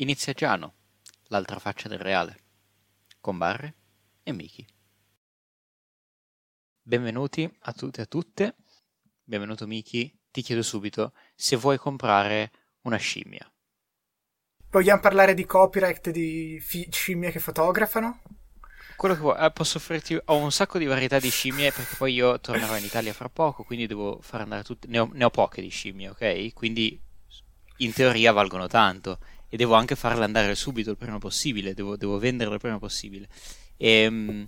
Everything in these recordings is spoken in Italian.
Inizia Giano, l'altra faccia del reale, con Barre e Miki. Benvenuti a tutti e a tutte. Benvenuto Miki. Ti chiedo subito se vuoi comprare una scimmia. Vogliamo parlare di copyright di fi- scimmie che fotografano? Quello che vuoi. Eh, posso offrirti. Ho un sacco di varietà di scimmie perché poi io tornerò in Italia fra poco, quindi devo far andare tutte. Ne ho, ne ho poche di scimmie, ok? Quindi in teoria valgono tanto e devo anche farle andare subito il prima possibile, devo, devo venderle il prima possibile. E, ehm,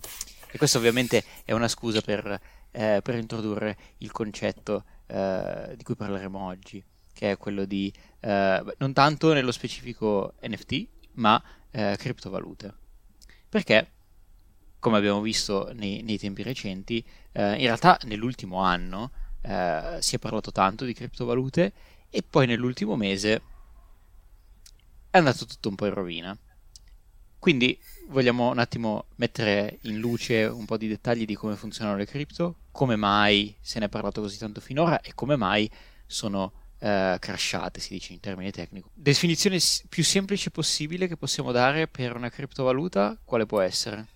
e questo ovviamente è una scusa per, eh, per introdurre il concetto eh, di cui parleremo oggi, che è quello di eh, non tanto nello specifico NFT, ma eh, criptovalute. Perché, come abbiamo visto nei, nei tempi recenti, eh, in realtà nell'ultimo anno eh, si è parlato tanto di criptovalute e poi nell'ultimo mese è andato tutto un po' in rovina. Quindi vogliamo un attimo mettere in luce un po' di dettagli di come funzionano le cripto, come mai se ne è parlato così tanto finora e come mai sono eh, crashate, si dice in termini tecnici. Definizione più semplice possibile che possiamo dare per una criptovaluta, quale può essere?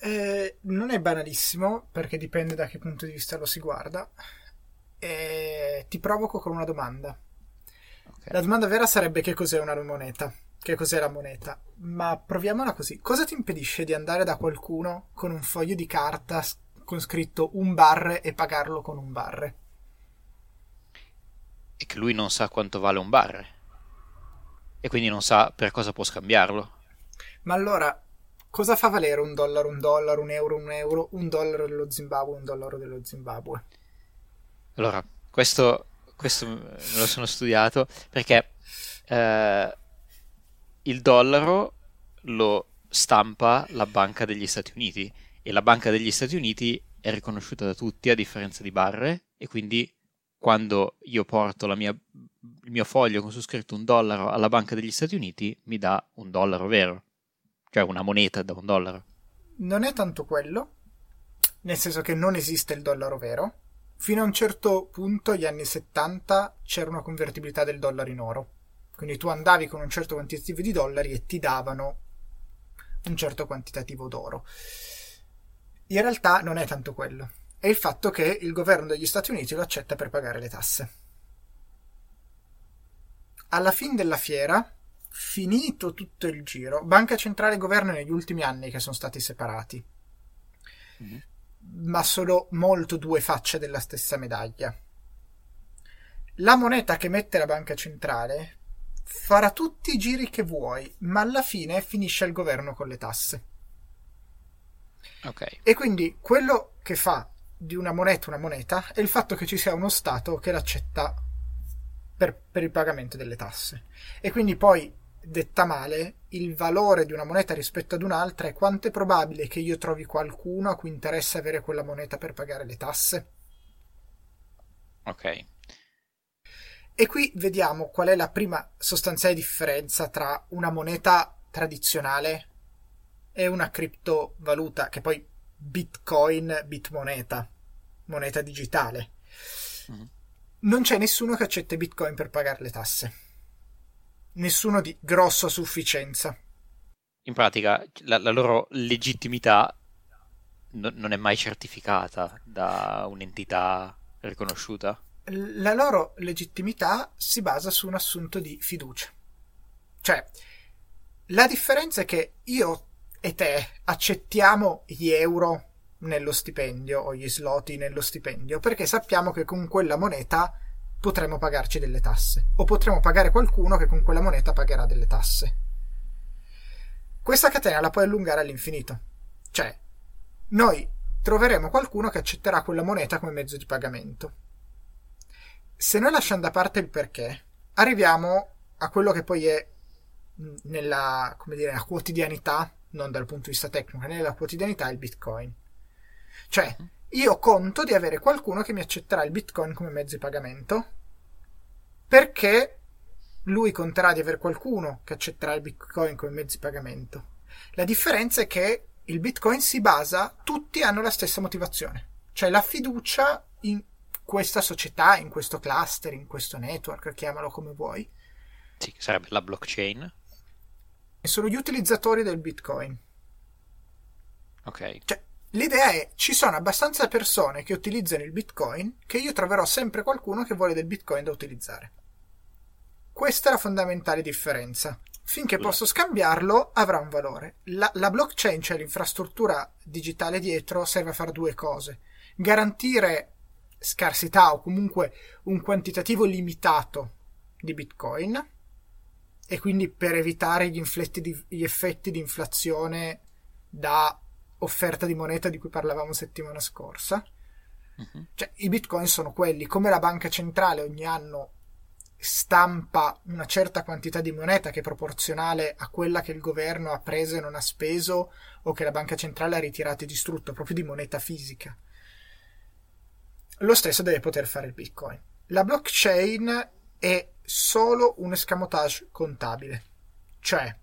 Eh, non è banalissimo perché dipende da che punto di vista lo si guarda e ti provoco con una domanda. La domanda vera sarebbe che cos'è una moneta? Che cos'è la moneta? Ma proviamola così. Cosa ti impedisce di andare da qualcuno con un foglio di carta con scritto un barre e pagarlo con un barre? E che lui non sa quanto vale un barre. E quindi non sa per cosa può scambiarlo. Ma allora, cosa fa valere un dollaro, un dollaro, un euro, un euro, un dollaro dello Zimbabwe, un dollaro dello Zimbabwe? Allora, questo, questo me lo sono studiato perché eh, il dollaro lo stampa la Banca degli Stati Uniti e la Banca degli Stati Uniti è riconosciuta da tutti a differenza di barre e quindi quando io porto mia, il mio foglio con su scritto un dollaro alla Banca degli Stati Uniti mi dà un dollaro vero, cioè una moneta da un dollaro. Non è tanto quello, nel senso che non esiste il dollaro vero, Fino a un certo punto, gli anni 70, c'era una convertibilità del dollaro in oro. Quindi tu andavi con un certo quantitativo di dollari e ti davano un certo quantitativo d'oro. In realtà non è tanto quello. È il fatto che il governo degli Stati Uniti lo accetta per pagare le tasse. Alla fine della fiera, finito tutto il giro, banca centrale e governo negli ultimi anni che sono stati separati. Ma sono molto due facce della stessa medaglia. La moneta che mette la banca centrale farà tutti i giri che vuoi, ma alla fine finisce al governo con le tasse. Okay. E quindi quello che fa di una moneta una moneta è il fatto che ci sia uno Stato che l'accetta per, per il pagamento delle tasse. E quindi poi detta male, il valore di una moneta rispetto ad un'altra è quanto è probabile che io trovi qualcuno a cui interessa avere quella moneta per pagare le tasse. Ok. E qui vediamo qual è la prima sostanziale differenza tra una moneta tradizionale e una criptovaluta, che poi Bitcoin, bitmoneta, moneta digitale. Mm-hmm. Non c'è nessuno che accetta Bitcoin per pagare le tasse nessuno di grossa sufficienza. In pratica la, la loro legittimità no, non è mai certificata da un'entità riconosciuta. La loro legittimità si basa su un assunto di fiducia. Cioè, la differenza è che io e te accettiamo gli euro nello stipendio o gli sloti nello stipendio perché sappiamo che con quella moneta potremo pagarci delle tasse o potremo pagare qualcuno che con quella moneta pagherà delle tasse. Questa catena la puoi allungare all'infinito. Cioè, noi troveremo qualcuno che accetterà quella moneta come mezzo di pagamento. Se noi lasciamo da parte il perché, arriviamo a quello che poi è nella, come dire, nella quotidianità, non dal punto di vista tecnico, nella quotidianità il Bitcoin. Cioè, io conto di avere qualcuno che mi accetterà il bitcoin come mezzo di pagamento perché lui conterà di avere qualcuno che accetterà il bitcoin come mezzo di pagamento. La differenza è che il bitcoin si basa, tutti hanno la stessa motivazione, cioè la fiducia in questa società, in questo cluster, in questo network, chiamalo come vuoi. Sì, sarebbe la blockchain. E sono gli utilizzatori del Bitcoin. Ok. Cioè, l'idea è, ci sono abbastanza persone che utilizzano il Bitcoin che io troverò sempre qualcuno che vuole del Bitcoin da utilizzare. Questa è la fondamentale differenza. Finché posso scambiarlo, avrà un valore. La, la blockchain, cioè l'infrastruttura digitale dietro, serve a fare due cose. Garantire scarsità o comunque un quantitativo limitato di Bitcoin e quindi per evitare gli, gli effetti di inflazione da offerta di moneta di cui parlavamo settimana scorsa. Uh-huh. Cioè, i bitcoin sono quelli, come la banca centrale ogni anno stampa una certa quantità di moneta che è proporzionale a quella che il governo ha preso e non ha speso o che la banca centrale ha ritirato e distrutto, proprio di moneta fisica. Lo stesso deve poter fare il Bitcoin. La blockchain è solo un escamotage contabile, cioè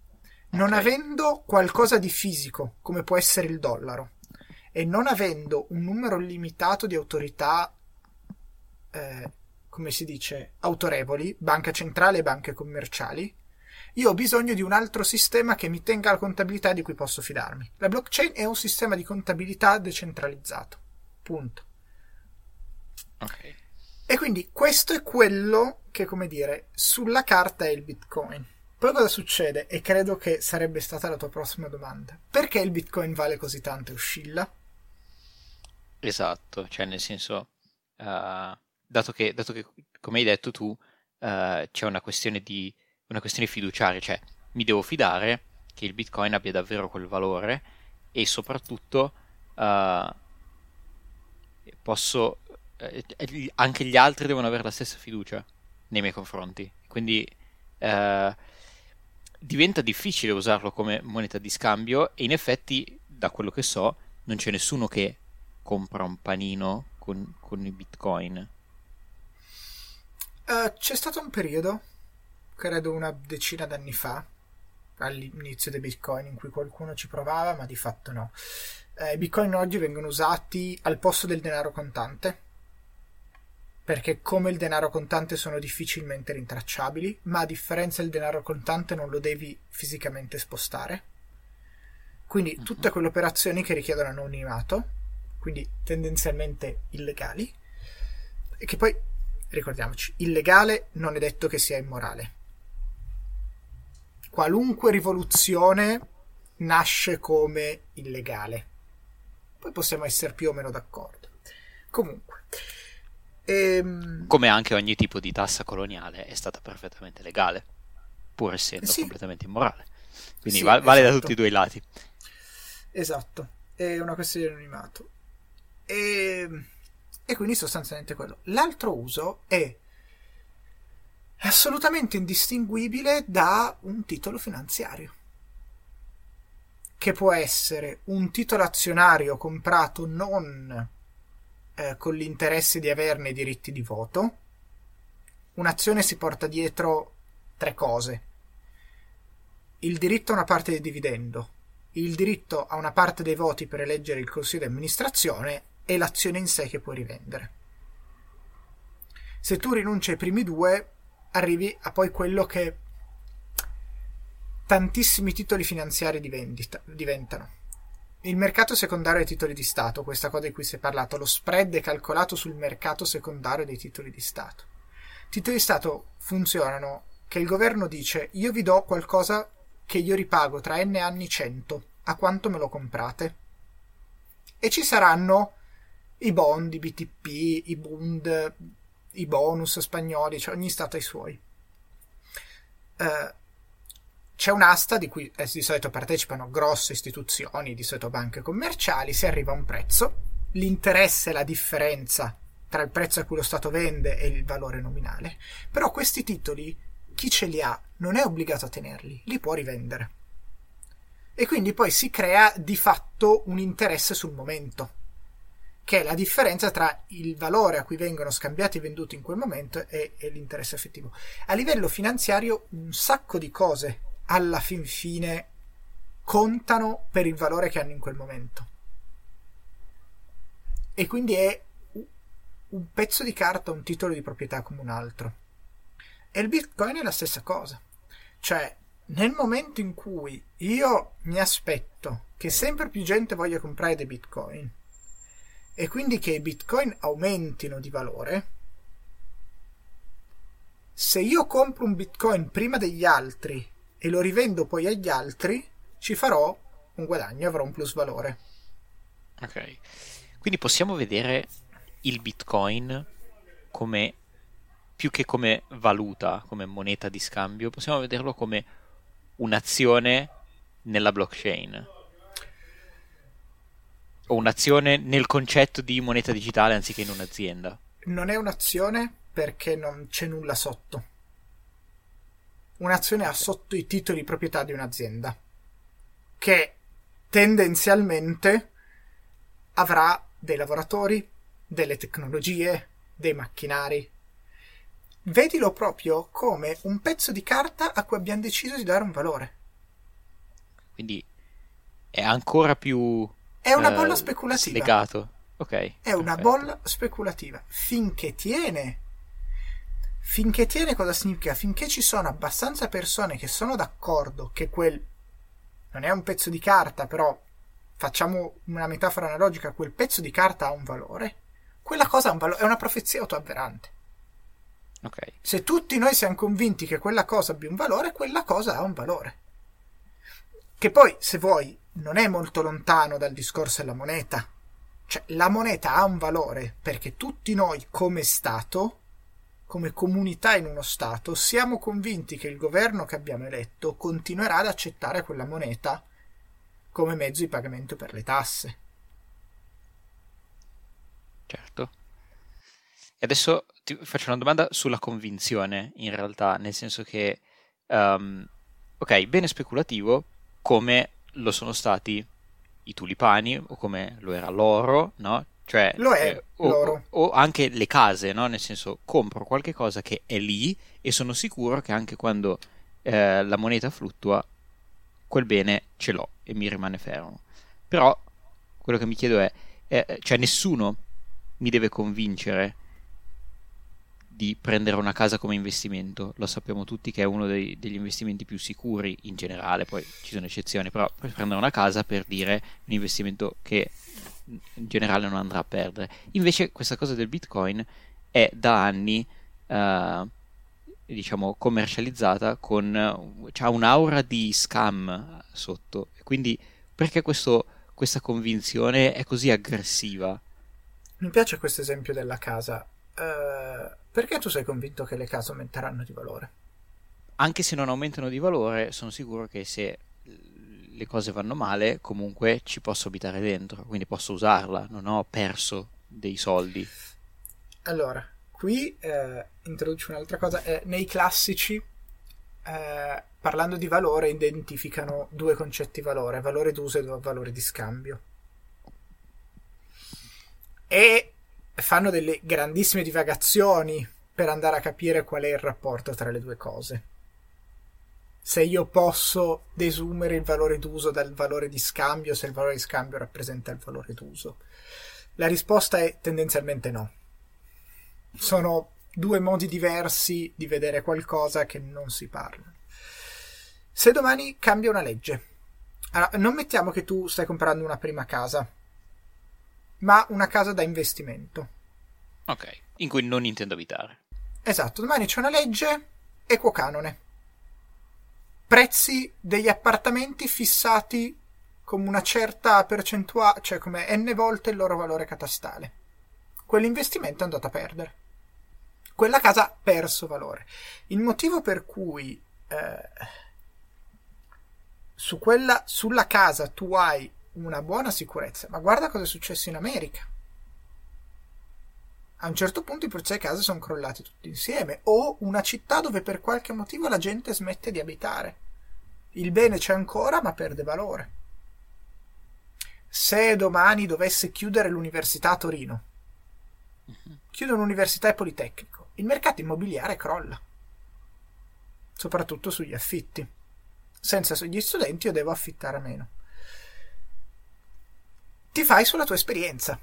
non okay. avendo qualcosa di fisico come può essere il dollaro e non avendo un numero limitato di autorità eh, come si dice, autorevoli, banca centrale e banche commerciali, io ho bisogno di un altro sistema che mi tenga la contabilità di cui posso fidarmi. La blockchain è un sistema di contabilità decentralizzato. Punto. Ok. E quindi questo è quello che, come dire, sulla carta è il Bitcoin. Poi cosa succede? E credo che sarebbe stata la tua prossima domanda. Perché il Bitcoin vale così tanto e oscilla? Esatto, cioè nel senso... Uh dato che, dato che come hai detto tu, uh, c'è una questione, di, una questione fiduciaria, cioè mi devo fidare che il Bitcoin abbia davvero quel valore e soprattutto uh, posso, uh, anche gli altri devono avere la stessa fiducia nei miei confronti. Quindi diventa difficile usarlo come moneta di scambio e in effetti, da quello che so, non c'è nessuno che compra un panino con, con i bitcoin. Uh, c'è stato un periodo, credo una decina d'anni fa, all'inizio dei bitcoin, in cui qualcuno ci provava, ma di fatto no. Uh, I bitcoin oggi vengono usati al posto del denaro contante, perché come il denaro contante sono difficilmente rintracciabili, ma a differenza del denaro contante non lo devi fisicamente spostare. Quindi uh-huh. tutte quelle operazioni che richiedono anonimato, quindi tendenzialmente illegali, e che poi ricordiamoci, illegale non è detto che sia immorale. Qualunque rivoluzione nasce come illegale. Poi possiamo essere più o meno d'accordo. Comunque. Ehm... Come anche ogni tipo di tassa coloniale è stata perfettamente legale, pur essendo sì. completamente immorale. Quindi sì, vale, vale esatto. da tutti e due i lati. Esatto, è una questione di anonimato. E ehm, e quindi sostanzialmente quello. L'altro uso è assolutamente indistinguibile da un titolo finanziario che può essere un titolo azionario comprato non eh, con l'interesse di averne i diritti di voto. Un'azione si porta dietro tre cose. Il diritto a una parte del dividendo, il diritto a una parte dei voti per eleggere il consiglio di amministrazione è l'azione in sé che puoi rivendere. Se tu rinunci ai primi due, arrivi a poi quello che tantissimi titoli finanziari diventano. Il mercato secondario dei titoli di Stato, questa cosa di cui si è parlato, lo spread è calcolato sul mercato secondario dei titoli di Stato. I titoli di Stato funzionano che il governo dice io vi do qualcosa che io ripago tra n anni 100, a quanto me lo comprate? E ci saranno i bond, i BTP, i Bund, i bonus spagnoli, cioè ogni stato ha i suoi. Uh, c'è un'asta di cui eh, di solito partecipano grosse istituzioni, di solito banche commerciali, si arriva a un prezzo, l'interesse è la differenza tra il prezzo a cui lo Stato vende e il valore nominale, però questi titoli chi ce li ha non è obbligato a tenerli, li può rivendere. E quindi poi si crea di fatto un interesse sul momento che è la differenza tra il valore a cui vengono scambiati e venduti in quel momento e, e l'interesse effettivo. A livello finanziario un sacco di cose alla fin fine contano per il valore che hanno in quel momento. E quindi è un pezzo di carta, un titolo di proprietà come un altro. E il Bitcoin è la stessa cosa. Cioè, nel momento in cui io mi aspetto che sempre più gente voglia comprare dei bitcoin e quindi che i bitcoin aumentino di valore, se io compro un bitcoin prima degli altri e lo rivendo poi agli altri, ci farò un guadagno, avrò un plus valore. Ok, quindi possiamo vedere il bitcoin come più che come valuta, come moneta di scambio, possiamo vederlo come un'azione nella blockchain o un'azione nel concetto di moneta digitale anziché in un'azienda. Non è un'azione perché non c'è nulla sotto. Un'azione ha sotto i titoli di proprietà di un'azienda che tendenzialmente avrà dei lavoratori, delle tecnologie, dei macchinari. Vedilo proprio come un pezzo di carta a cui abbiamo deciso di dare un valore. Quindi è ancora più è una bolla eh, speculativa. Slegato. Ok. È una bolla speculativa. Finché tiene. Finché tiene cosa significa? Finché ci sono abbastanza persone che sono d'accordo che quel non è un pezzo di carta, però facciamo una metafora analogica, quel pezzo di carta ha un valore, quella cosa ha un valore, è una profezia autoavverante. Okay. Se tutti noi siamo convinti che quella cosa abbia un valore, quella cosa ha un valore. Che poi, se vuoi, non è molto lontano dal discorso della moneta. Cioè, la moneta ha un valore perché tutti noi, come Stato, come comunità in uno Stato, siamo convinti che il governo che abbiamo eletto continuerà ad accettare quella moneta come mezzo di pagamento per le tasse. Certo. E adesso ti faccio una domanda sulla convinzione, in realtà, nel senso che, um, ok, bene speculativo, come lo sono stati i tulipani o come lo era l'oro, no? Cioè, lo è eh, o, o, anche le case, no? Nel senso, compro qualche cosa che è lì e sono sicuro che anche quando eh, la moneta fluttua, quel bene ce l'ho e mi rimane fermo. Però quello che mi chiedo è, eh, cioè nessuno mi deve convincere di prendere una casa come investimento. Lo sappiamo tutti che è uno dei, degli investimenti più sicuri in generale, poi ci sono eccezioni, però per prendere una casa per dire un investimento che in generale non andrà a perdere. Invece questa cosa del Bitcoin è da anni uh, diciamo commercializzata con ha un'aura di scam sotto. Quindi perché questo, questa convinzione è così aggressiva? Mi piace questo esempio della casa. Uh, perché tu sei convinto che le case aumenteranno di valore? Anche se non aumentano di valore, sono sicuro che se le cose vanno male, comunque ci posso abitare dentro, quindi posso usarla, non ho perso dei soldi. Allora, qui eh, introduce un'altra cosa. Eh, nei classici, eh, parlando di valore, identificano due concetti valore, valore d'uso e valore di scambio. E fanno delle grandissime divagazioni per andare a capire qual è il rapporto tra le due cose. Se io posso desumere il valore d'uso dal valore di scambio, se il valore di scambio rappresenta il valore d'uso. La risposta è tendenzialmente no. Sono due modi diversi di vedere qualcosa che non si parlano. Se domani cambia una legge, allora, non mettiamo che tu stai comprando una prima casa, ma una casa da investimento. Ok, in cui non intendo abitare. Esatto, domani c'è una legge equo canone. Prezzi degli appartamenti fissati come una certa percentuale, cioè come n volte il loro valore catastale. Quell'investimento è andato a perdere. Quella casa ha perso valore. Il motivo per cui eh, su quella, sulla casa tu hai una buona sicurezza. Ma guarda cosa è successo in America. A un certo punto i prezzi delle case sono crollati tutti insieme, o una città dove per qualche motivo la gente smette di abitare. Il bene c'è ancora, ma perde valore. Se domani dovesse chiudere l'università a Torino, chiude un'università e Politecnico, il mercato immobiliare crolla, soprattutto sugli affitti. Senza gli studenti io devo affittare meno ti fai sulla tua esperienza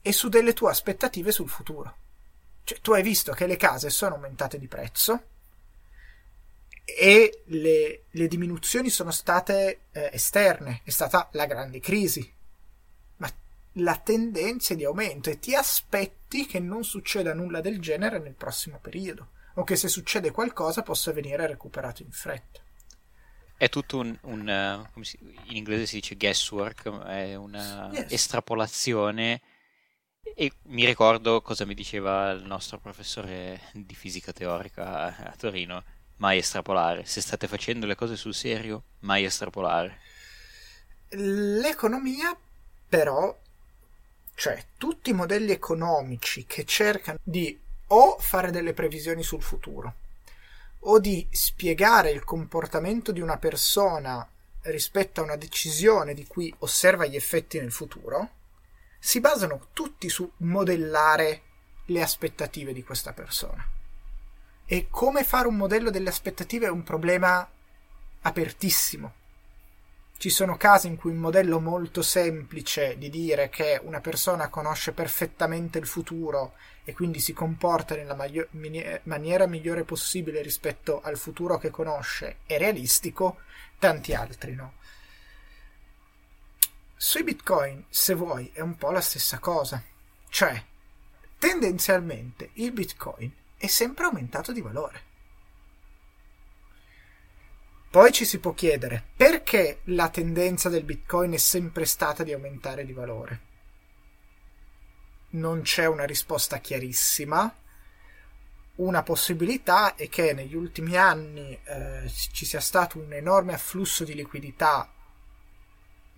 e su delle tue aspettative sul futuro. Cioè, tu hai visto che le case sono aumentate di prezzo e le, le diminuzioni sono state eh, esterne, è stata la grande crisi. Ma la tendenza è di aumento e ti aspetti che non succeda nulla del genere nel prossimo periodo o che se succede qualcosa possa venire recuperato in fretta. È tutto un, un uh, si, in inglese si dice guesswork, è una yes. estrapolazione e mi ricordo cosa mi diceva il nostro professore di fisica teorica a Torino mai estrapolare. Se state facendo le cose sul serio, mai estrapolare. L'economia, però, cioè tutti i modelli economici che cercano di o fare delle previsioni sul futuro o di spiegare il comportamento di una persona rispetto a una decisione di cui osserva gli effetti nel futuro, si basano tutti su modellare le aspettative di questa persona. E come fare un modello delle aspettative è un problema apertissimo. Ci sono casi in cui un modello molto semplice di dire che una persona conosce perfettamente il futuro e quindi si comporta nella maggior, maniera migliore possibile rispetto al futuro che conosce è realistico, tanti altri no. Sui bitcoin, se vuoi, è un po' la stessa cosa. Cioè, tendenzialmente il bitcoin è sempre aumentato di valore. Poi ci si può chiedere perché la tendenza del Bitcoin è sempre stata di aumentare di valore. Non c'è una risposta chiarissima. Una possibilità è che negli ultimi anni eh, ci sia stato un enorme afflusso di liquidità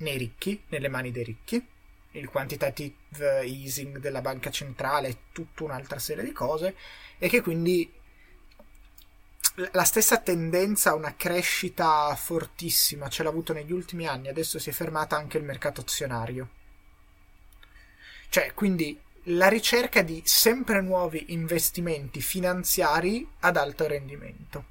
nei ricchi, nelle mani dei ricchi, il quantitative easing della banca centrale tutta un'altra serie di cose, e che quindi la stessa tendenza a una crescita fortissima ce l'ha avuto negli ultimi anni, adesso si è fermata anche il mercato azionario. Cioè, quindi la ricerca di sempre nuovi investimenti finanziari ad alto rendimento.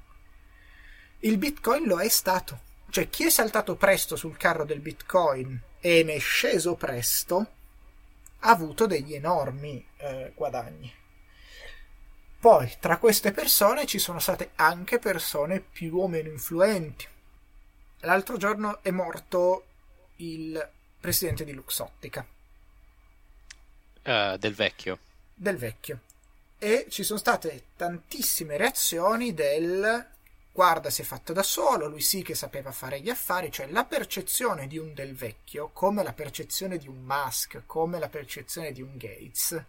Il Bitcoin lo è stato. Cioè, chi è saltato presto sul carro del Bitcoin e ne è sceso presto ha avuto degli enormi eh, guadagni. Poi, tra queste persone ci sono state anche persone più o meno influenti. L'altro giorno è morto il presidente di Luxottica. Uh, del vecchio. Del vecchio. E ci sono state tantissime reazioni del guarda si è fatto da solo, lui sì che sapeva fare gli affari, cioè la percezione di un del vecchio, come la percezione di un Musk, come la percezione di un Gates,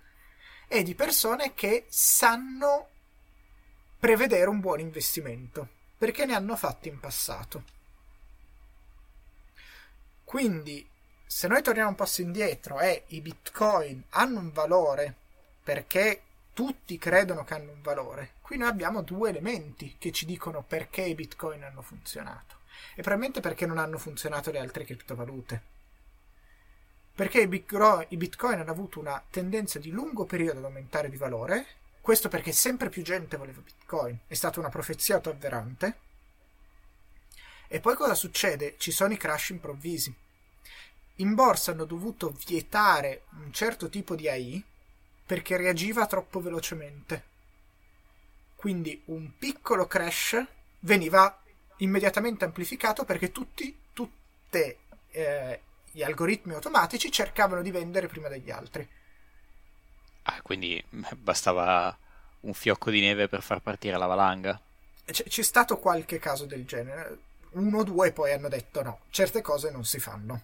e di persone che sanno prevedere un buon investimento, perché ne hanno fatti in passato. Quindi, se noi torniamo un passo indietro e i bitcoin hanno un valore perché tutti credono che hanno un valore, qui noi abbiamo due elementi che ci dicono perché i bitcoin hanno funzionato. E probabilmente perché non hanno funzionato le altre criptovalute perché i bitcoin hanno avuto una tendenza di lungo periodo ad aumentare di valore, questo perché sempre più gente voleva bitcoin, è stata una profezia autoavverante. E poi cosa succede? Ci sono i crash improvvisi. In borsa hanno dovuto vietare un certo tipo di AI perché reagiva troppo velocemente. Quindi un piccolo crash veniva immediatamente amplificato perché tutti, tutte eh, gli algoritmi automatici cercavano di vendere prima degli altri. Ah, quindi bastava un fiocco di neve per far partire la valanga? C- c'è stato qualche caso del genere. Uno o due poi hanno detto no, certe cose non si fanno.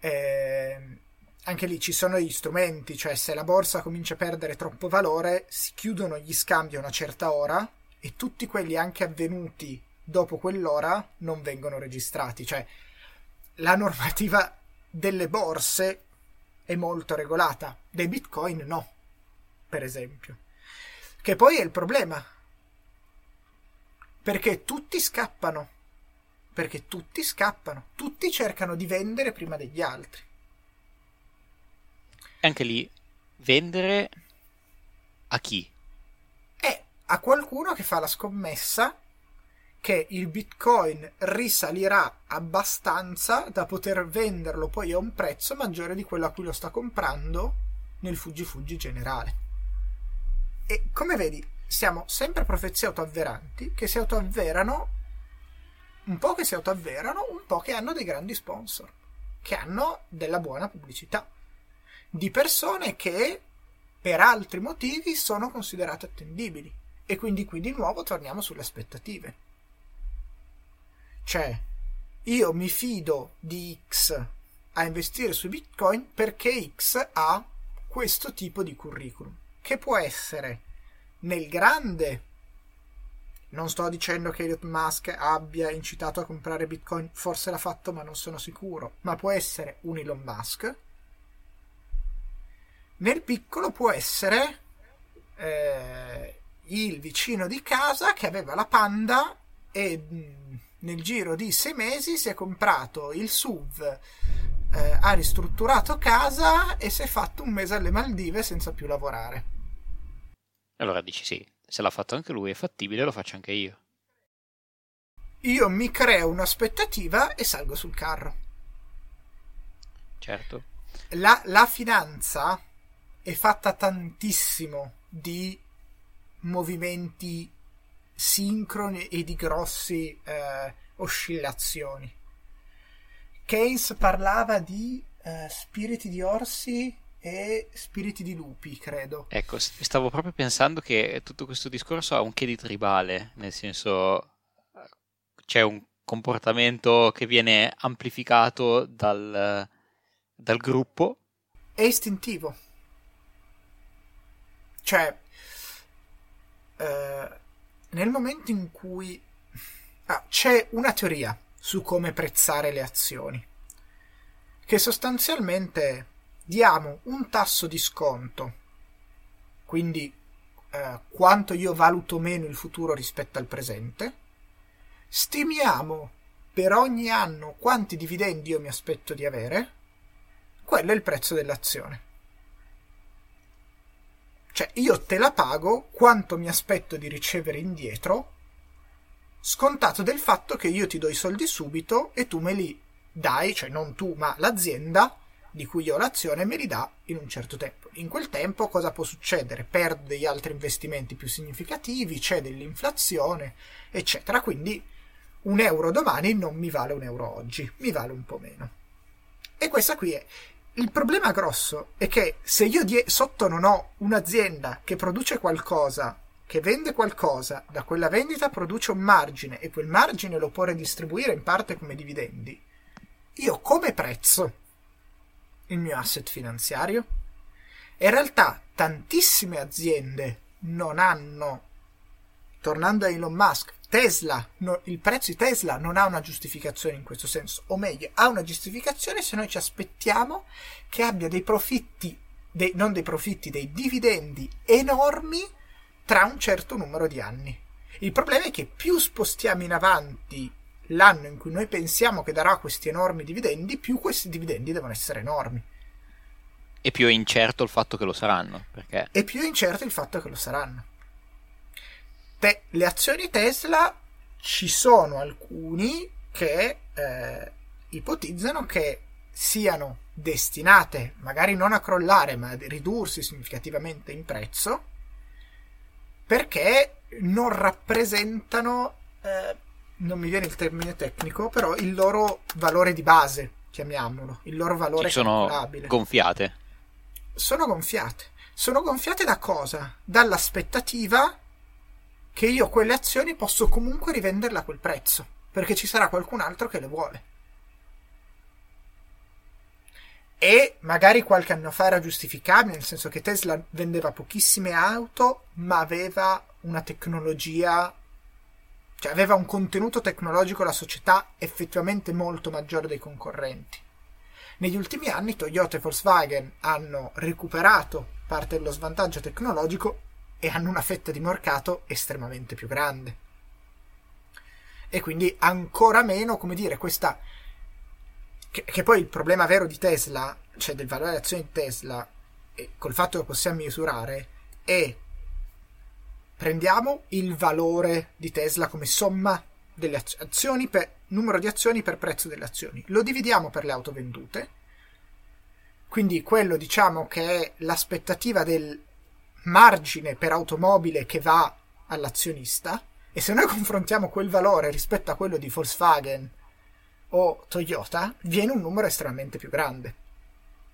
E... Anche lì ci sono gli strumenti, cioè se la borsa comincia a perdere troppo valore, si chiudono gli scambi a una certa ora e tutti quelli anche avvenuti dopo quell'ora non vengono registrati. Cioè, la normativa delle borse è molto regolata, dei bitcoin no, per esempio. Che poi è il problema. Perché tutti scappano. Perché tutti scappano. Tutti cercano di vendere prima degli altri. Anche lì, vendere a chi? È a qualcuno che fa la scommessa che il bitcoin risalirà abbastanza da poter venderlo poi a un prezzo maggiore di quello a cui lo sta comprando nel fuggi fuggi generale. E come vedi, siamo sempre profezie autoavveranti che si autoavverano un po' che si autoavverano, un po' che hanno dei grandi sponsor, che hanno della buona pubblicità, di persone che per altri motivi sono considerate attendibili. E quindi qui di nuovo torniamo sulle aspettative. Cioè, io mi fido di X a investire su Bitcoin perché X ha questo tipo di curriculum, che può essere nel grande. Non sto dicendo che Elon Musk abbia incitato a comprare Bitcoin, forse l'ha fatto ma non sono sicuro, ma può essere un Elon Musk. Nel piccolo può essere eh, il vicino di casa che aveva la panda e mh, nel giro di sei mesi si è comprato il SUV eh, ha ristrutturato casa e si è fatto un mese alle Maldive senza più lavorare. Allora dici sì, se l'ha fatto anche lui è fattibile, lo faccio anche io. Io mi creo un'aspettativa e salgo sul carro. Certo. La, la finanza è fatta tantissimo di movimenti sincroni e di grossi eh, oscillazioni. Keynes parlava di uh, spiriti di orsi e spiriti di lupi, credo. Ecco, stavo proprio pensando che tutto questo discorso ha un che di tribale, nel senso c'è un comportamento che viene amplificato dal, dal gruppo. È istintivo. Cioè, eh, nel momento in cui ah, c'è una teoria su come prezzare le azioni, che sostanzialmente diamo un tasso di sconto, quindi eh, quanto io valuto meno il futuro rispetto al presente, stimiamo per ogni anno quanti dividendi io mi aspetto di avere, quello è il prezzo dell'azione. Cioè io te la pago quanto mi aspetto di ricevere indietro scontato del fatto che io ti do i soldi subito e tu me li dai, cioè non tu, ma l'azienda di cui io ho l'azione me li dà in un certo tempo. In quel tempo cosa può succedere? Perdo degli altri investimenti più significativi, c'è dell'inflazione, eccetera. Quindi un euro domani non mi vale un euro oggi, mi vale un po' meno. E questa qui è. Il problema grosso è che se io die- sotto non ho un'azienda che produce qualcosa che vende qualcosa, da quella vendita produce un margine e quel margine lo può redistribuire in parte come dividendi, io come prezzo il mio asset finanziario? In realtà tantissime aziende non hanno, tornando a Elon Musk, Tesla, no, il prezzo di Tesla non ha una giustificazione in questo senso, o meglio, ha una giustificazione se noi ci aspettiamo che abbia dei profitti, dei, non dei profitti, dei dividendi enormi tra un certo numero di anni. Il problema è che più spostiamo in avanti l'anno in cui noi pensiamo che darà questi enormi dividendi, più questi dividendi devono essere enormi. E più è incerto il fatto che lo saranno. Perché... E più è incerto il fatto che lo saranno. Te, le azioni Tesla ci sono alcuni che eh, ipotizzano che siano destinate magari non a crollare ma a ridursi significativamente in prezzo perché non rappresentano, eh, non mi viene il termine tecnico, però il loro valore di base, chiamiamolo, il loro valore Ci sono calcolabile. gonfiate. Sono gonfiate. Sono gonfiate da cosa? Dall'aspettativa che io quelle azioni posso comunque rivenderle a quel prezzo, perché ci sarà qualcun altro che le vuole e magari qualche anno fa era giustificabile, nel senso che Tesla vendeva pochissime auto, ma aveva una tecnologia, cioè aveva un contenuto tecnologico la società effettivamente molto maggiore dei concorrenti. Negli ultimi anni Toyota e Volkswagen hanno recuperato parte dello svantaggio tecnologico e hanno una fetta di mercato estremamente più grande. E quindi ancora meno, come dire, questa che, che, poi il problema vero di Tesla, cioè del valore dell'azione di Tesla, col fatto che possiamo misurare, è prendiamo il valore di Tesla come somma delle azioni per numero di azioni per prezzo delle azioni, lo dividiamo per le auto vendute, quindi quello diciamo che è l'aspettativa del margine per automobile che va all'azionista e se noi confrontiamo quel valore rispetto a quello di Volkswagen o Toyota, viene un numero estremamente più grande.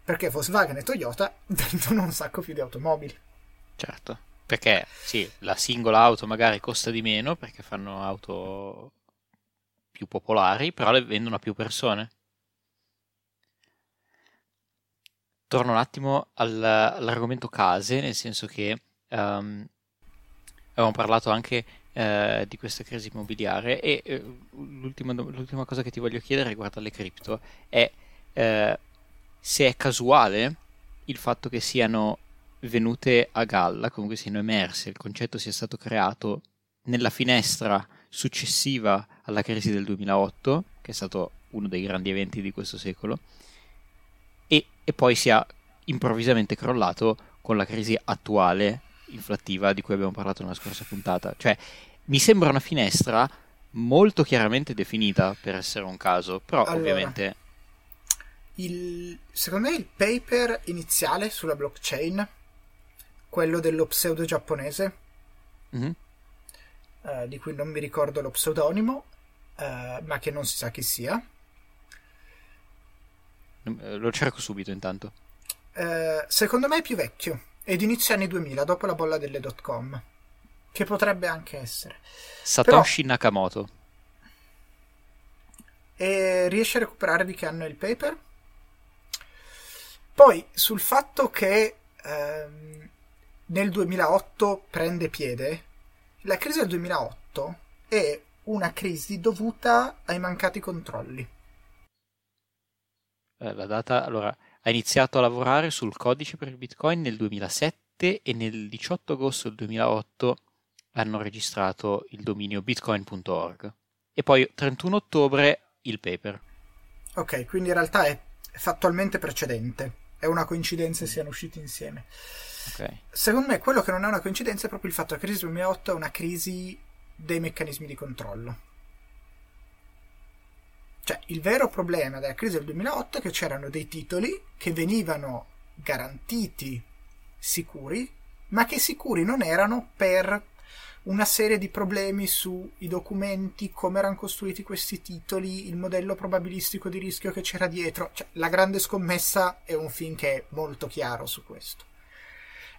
Perché Volkswagen e Toyota vendono un sacco più di automobili. Certo, perché sì, la singola auto magari costa di meno perché fanno auto più popolari, però le vendono a più persone. Torno un attimo all, all'argomento case, nel senso che um, avevamo parlato anche uh, di questa crisi immobiliare e uh, l'ultima, l'ultima, cosa che ti voglio chiedere riguardo alle cripto è uh, se è casuale il fatto che siano venute a galla, comunque siano emerse, il concetto sia stato creato nella finestra successiva alla crisi del 2008, che è stato uno dei grandi eventi di questo secolo, e, e poi sia improvvisamente crollato con la crisi attuale inflattiva di cui abbiamo parlato nella scorsa puntata. Cioè, mi sembra una finestra molto chiaramente definita per essere un caso, però allora, ovviamente... Il, secondo me il paper iniziale sulla blockchain, quello dello pseudo giapponese, mm-hmm. eh, di cui non mi ricordo lo pseudonimo, eh, ma che non si sa chi sia. Eh, lo cerco subito intanto. Eh, secondo me è più vecchio, è di inizio anni 2000, dopo la bolla delle dot com. Che potrebbe anche essere. Satoshi Però... Nakamoto. E riesci a recuperare di che anno è il paper? Poi sul fatto che ehm, nel 2008 prende piede, la crisi del 2008 è una crisi dovuta ai mancati controlli. Eh, la data, allora, ha iniziato a lavorare sul codice per il Bitcoin nel 2007 e nel 18 agosto del 2008 hanno registrato il dominio bitcoin.org e poi 31 ottobre il paper. Ok, quindi in realtà è fattualmente precedente. È una coincidenza che siano usciti insieme. Okay. Secondo me quello che non è una coincidenza è proprio il fatto che la crisi del 2008 è una crisi dei meccanismi di controllo. Cioè, il vero problema della crisi del 2008 è che c'erano dei titoli che venivano garantiti sicuri, ma che sicuri non erano per una serie di problemi sui documenti, come erano costruiti questi titoli, il modello probabilistico di rischio che c'era dietro. Cioè, la grande scommessa è un film che è molto chiaro su questo.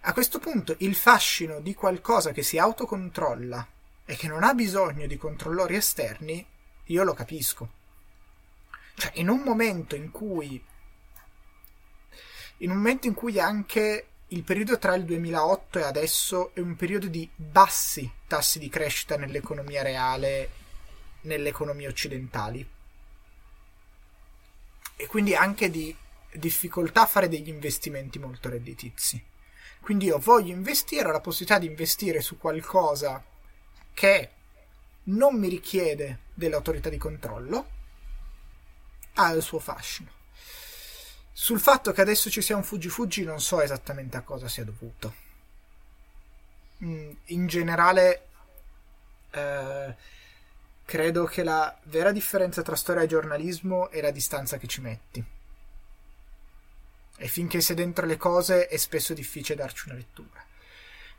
A questo punto il fascino di qualcosa che si autocontrolla e che non ha bisogno di controllori esterni, io lo capisco. Cioè, in un momento in cui in un momento in cui anche il periodo tra il 2008 e adesso è un periodo di bassi tassi di crescita nell'economia reale, nelle economie occidentali. E quindi anche di difficoltà a fare degli investimenti molto redditizi. Quindi io voglio investire, ho la possibilità di investire su qualcosa che non mi richiede dell'autorità di controllo ha il suo fascino. Sul fatto che adesso ci sia un fuggi fuggi non so esattamente a cosa sia dovuto. Mm, in generale eh, credo che la vera differenza tra storia e giornalismo è la distanza che ci metti. E finché sei dentro le cose è spesso difficile darci una lettura.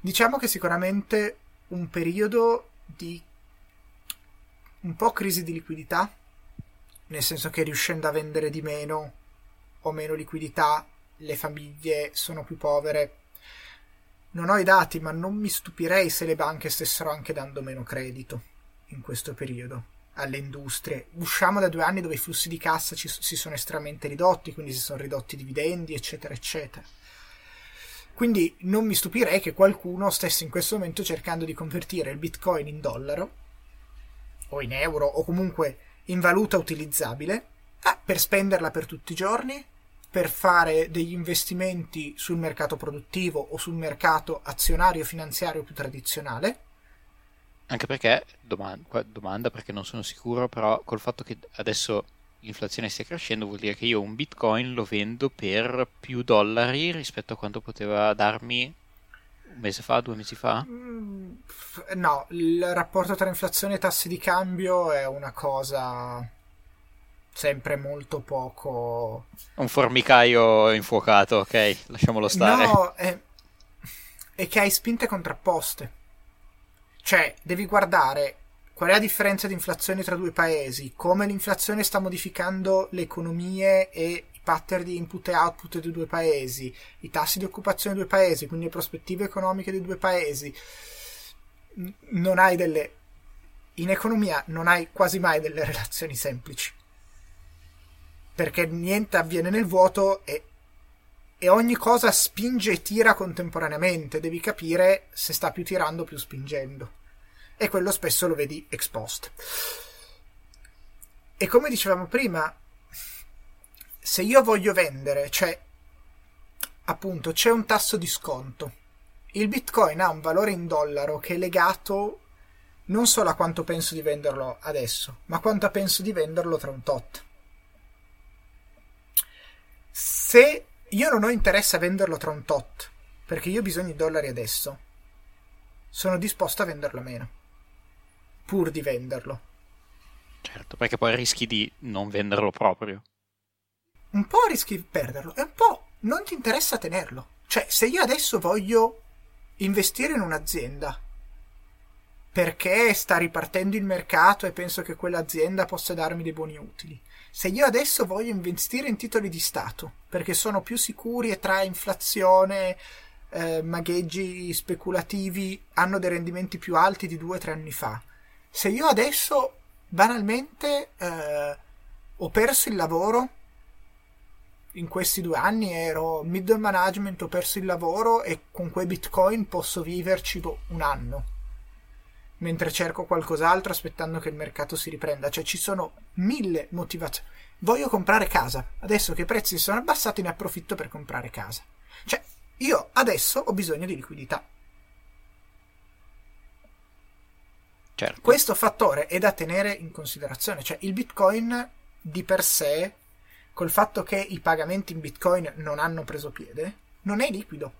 Diciamo che sicuramente un periodo di un po' crisi di liquidità nel senso che riuscendo a vendere di meno o meno liquidità le famiglie sono più povere. Non ho i dati, ma non mi stupirei se le banche stessero anche dando meno credito in questo periodo alle industrie. Usciamo da due anni dove i flussi di cassa ci, si sono estremamente ridotti, quindi si sono ridotti i dividendi, eccetera, eccetera. Quindi non mi stupirei che qualcuno stesse in questo momento cercando di convertire il bitcoin in dollaro o in euro o comunque in valuta utilizzabile ah, per spenderla per tutti i giorni, per fare degli investimenti sul mercato produttivo o sul mercato azionario finanziario più tradizionale. Anche perché, domanda, domanda perché non sono sicuro, però col fatto che adesso l'inflazione stia crescendo vuol dire che io un bitcoin lo vendo per più dollari rispetto a quanto poteva darmi un mese fa, due mesi fa? Mm, no, il rapporto tra inflazione e tassi di cambio è una cosa sempre molto poco... Un formicaio infuocato, ok, lasciamolo stare. No, è, è che hai spinte contrapposte. Cioè, devi guardare qual è la differenza di inflazione tra due paesi, come l'inflazione sta modificando le economie e i pattern di input e output dei due paesi, i tassi di occupazione dei due paesi, quindi le prospettive economiche dei due paesi. Non hai delle in economia non hai quasi mai delle relazioni semplici. Perché niente avviene nel vuoto e, e ogni cosa spinge e tira contemporaneamente. Devi capire se sta più tirando o più spingendo. E quello spesso lo vedi ex post. E come dicevamo prima, se io voglio vendere, cioè appunto c'è un tasso di sconto. Il bitcoin ha un valore in dollaro che è legato non solo a quanto penso di venderlo adesso, ma quanto penso di venderlo tra un tot. Se io non ho interesse a venderlo tra un tot, perché io ho bisogno di dollari adesso, sono disposto a venderlo meno, pur di venderlo. Certo, perché poi rischi di non venderlo proprio. Un po' rischi di perderlo e un po' non ti interessa tenerlo. Cioè, se io adesso voglio investire in un'azienda perché sta ripartendo il mercato e penso che quell'azienda possa darmi dei buoni utili. Se io adesso voglio investire in titoli di Stato, perché sono più sicuri e tra inflazione, eh, magheggi speculativi hanno dei rendimenti più alti di due o tre anni fa, se io adesso banalmente eh, ho perso il lavoro, in questi due anni ero middle management, ho perso il lavoro e con quei bitcoin posso viverci un anno mentre cerco qualcos'altro aspettando che il mercato si riprenda. Cioè ci sono mille motivazioni. Voglio comprare casa. Adesso che i prezzi sono abbassati ne approfitto per comprare casa. Cioè, io adesso ho bisogno di liquidità. Certo. Questo fattore è da tenere in considerazione. Cioè, il Bitcoin di per sé, col fatto che i pagamenti in Bitcoin non hanno preso piede, non è liquido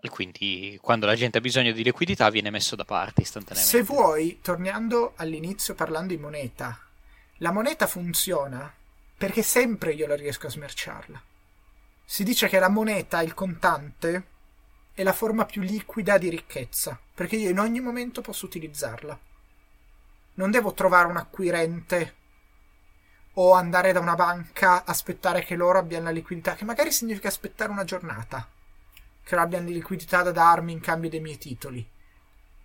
e quindi quando la gente ha bisogno di liquidità viene messo da parte istantaneamente. Se vuoi, tornando all'inizio parlando di moneta, la moneta funziona perché sempre io la riesco a smerciarla. Si dice che la moneta, il contante, è la forma più liquida di ricchezza, perché io in ogni momento posso utilizzarla. Non devo trovare un acquirente o andare da una banca, aspettare che loro abbiano la liquidità, che magari significa aspettare una giornata che abbiano di liquidità da darmi in cambio dei miei titoli.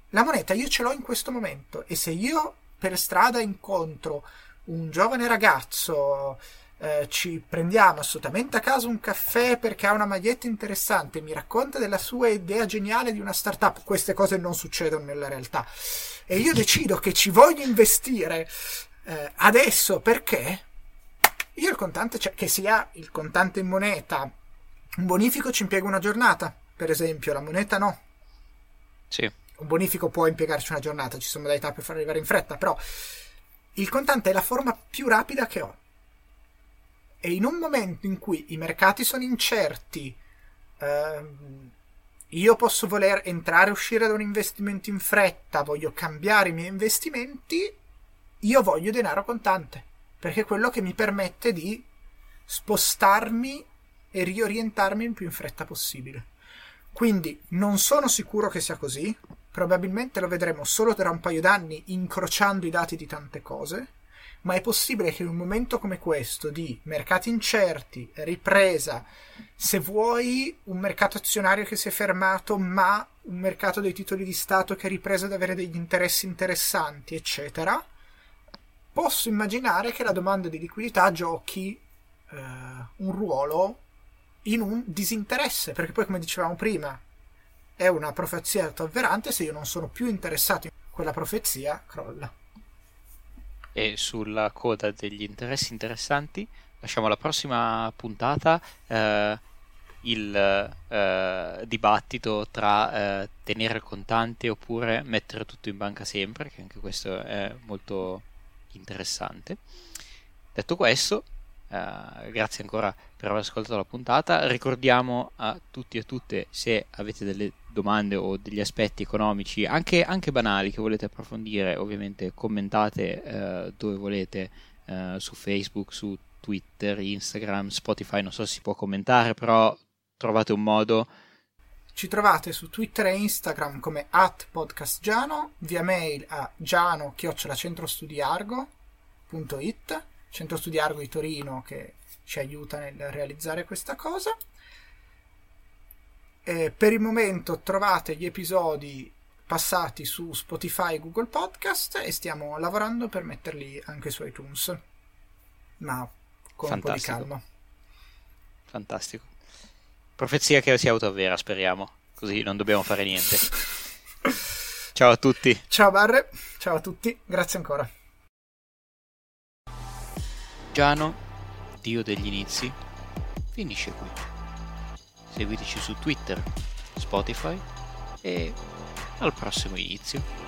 La moneta io ce l'ho in questo momento e se io per strada incontro un giovane ragazzo, eh, ci prendiamo assolutamente a caso un caffè perché ha una maglietta interessante, mi racconta della sua idea geniale di una startup, queste cose non succedono nella realtà, e io decido che ci voglio investire eh, adesso perché io il contante, cioè, che sia il contante in moneta un bonifico ci impiega una giornata, per esempio, la moneta no. Sì. Un bonifico può impiegarci una giornata, ci sono modalità per far arrivare in fretta, però il contante è la forma più rapida che ho. E in un momento in cui i mercati sono incerti, ehm, io posso voler entrare e uscire da un investimento in fretta, voglio cambiare i miei investimenti, io voglio denaro contante, perché è quello che mi permette di spostarmi e riorientarmi il più in fretta possibile. Quindi non sono sicuro che sia così, probabilmente lo vedremo solo tra un paio d'anni incrociando i dati di tante cose, ma è possibile che in un momento come questo di mercati incerti, ripresa, se vuoi un mercato azionario che si è fermato, ma un mercato dei titoli di Stato che ha ripreso ad avere degli interessi interessanti, eccetera, posso immaginare che la domanda di liquidità giochi eh, un ruolo in un disinteresse, perché poi come dicevamo prima è una profezia autoavverante, se io non sono più interessato in quella profezia, crolla. E sulla coda degli interessi interessanti lasciamo la prossima puntata eh, il eh, dibattito tra eh, tenere contante oppure mettere tutto in banca sempre, che anche questo è molto interessante. Detto questo, Uh, grazie ancora per aver ascoltato la puntata. Ricordiamo a tutti e a tutte se avete delle domande o degli aspetti economici, anche, anche banali, che volete approfondire, ovviamente commentate uh, dove volete uh, su Facebook, su Twitter, Instagram, Spotify. Non so se si può commentare, però trovate un modo. Ci trovate su Twitter e Instagram come at podcastgiano, via mail a giano-centrostudiargo.it, Centro Studi Argo di Torino che ci aiuta nel realizzare questa cosa. E per il momento trovate gli episodi passati su Spotify e Google Podcast e stiamo lavorando per metterli anche su iTunes. Ma con Fantastico. un po' di calma. Fantastico. Profezia che sia autovera, speriamo. Così non dobbiamo fare niente. Ciao a tutti. Ciao Barre, ciao a tutti, grazie ancora. Giano, dio degli inizi, finisce qui. Seguiteci su Twitter, Spotify e al prossimo inizio.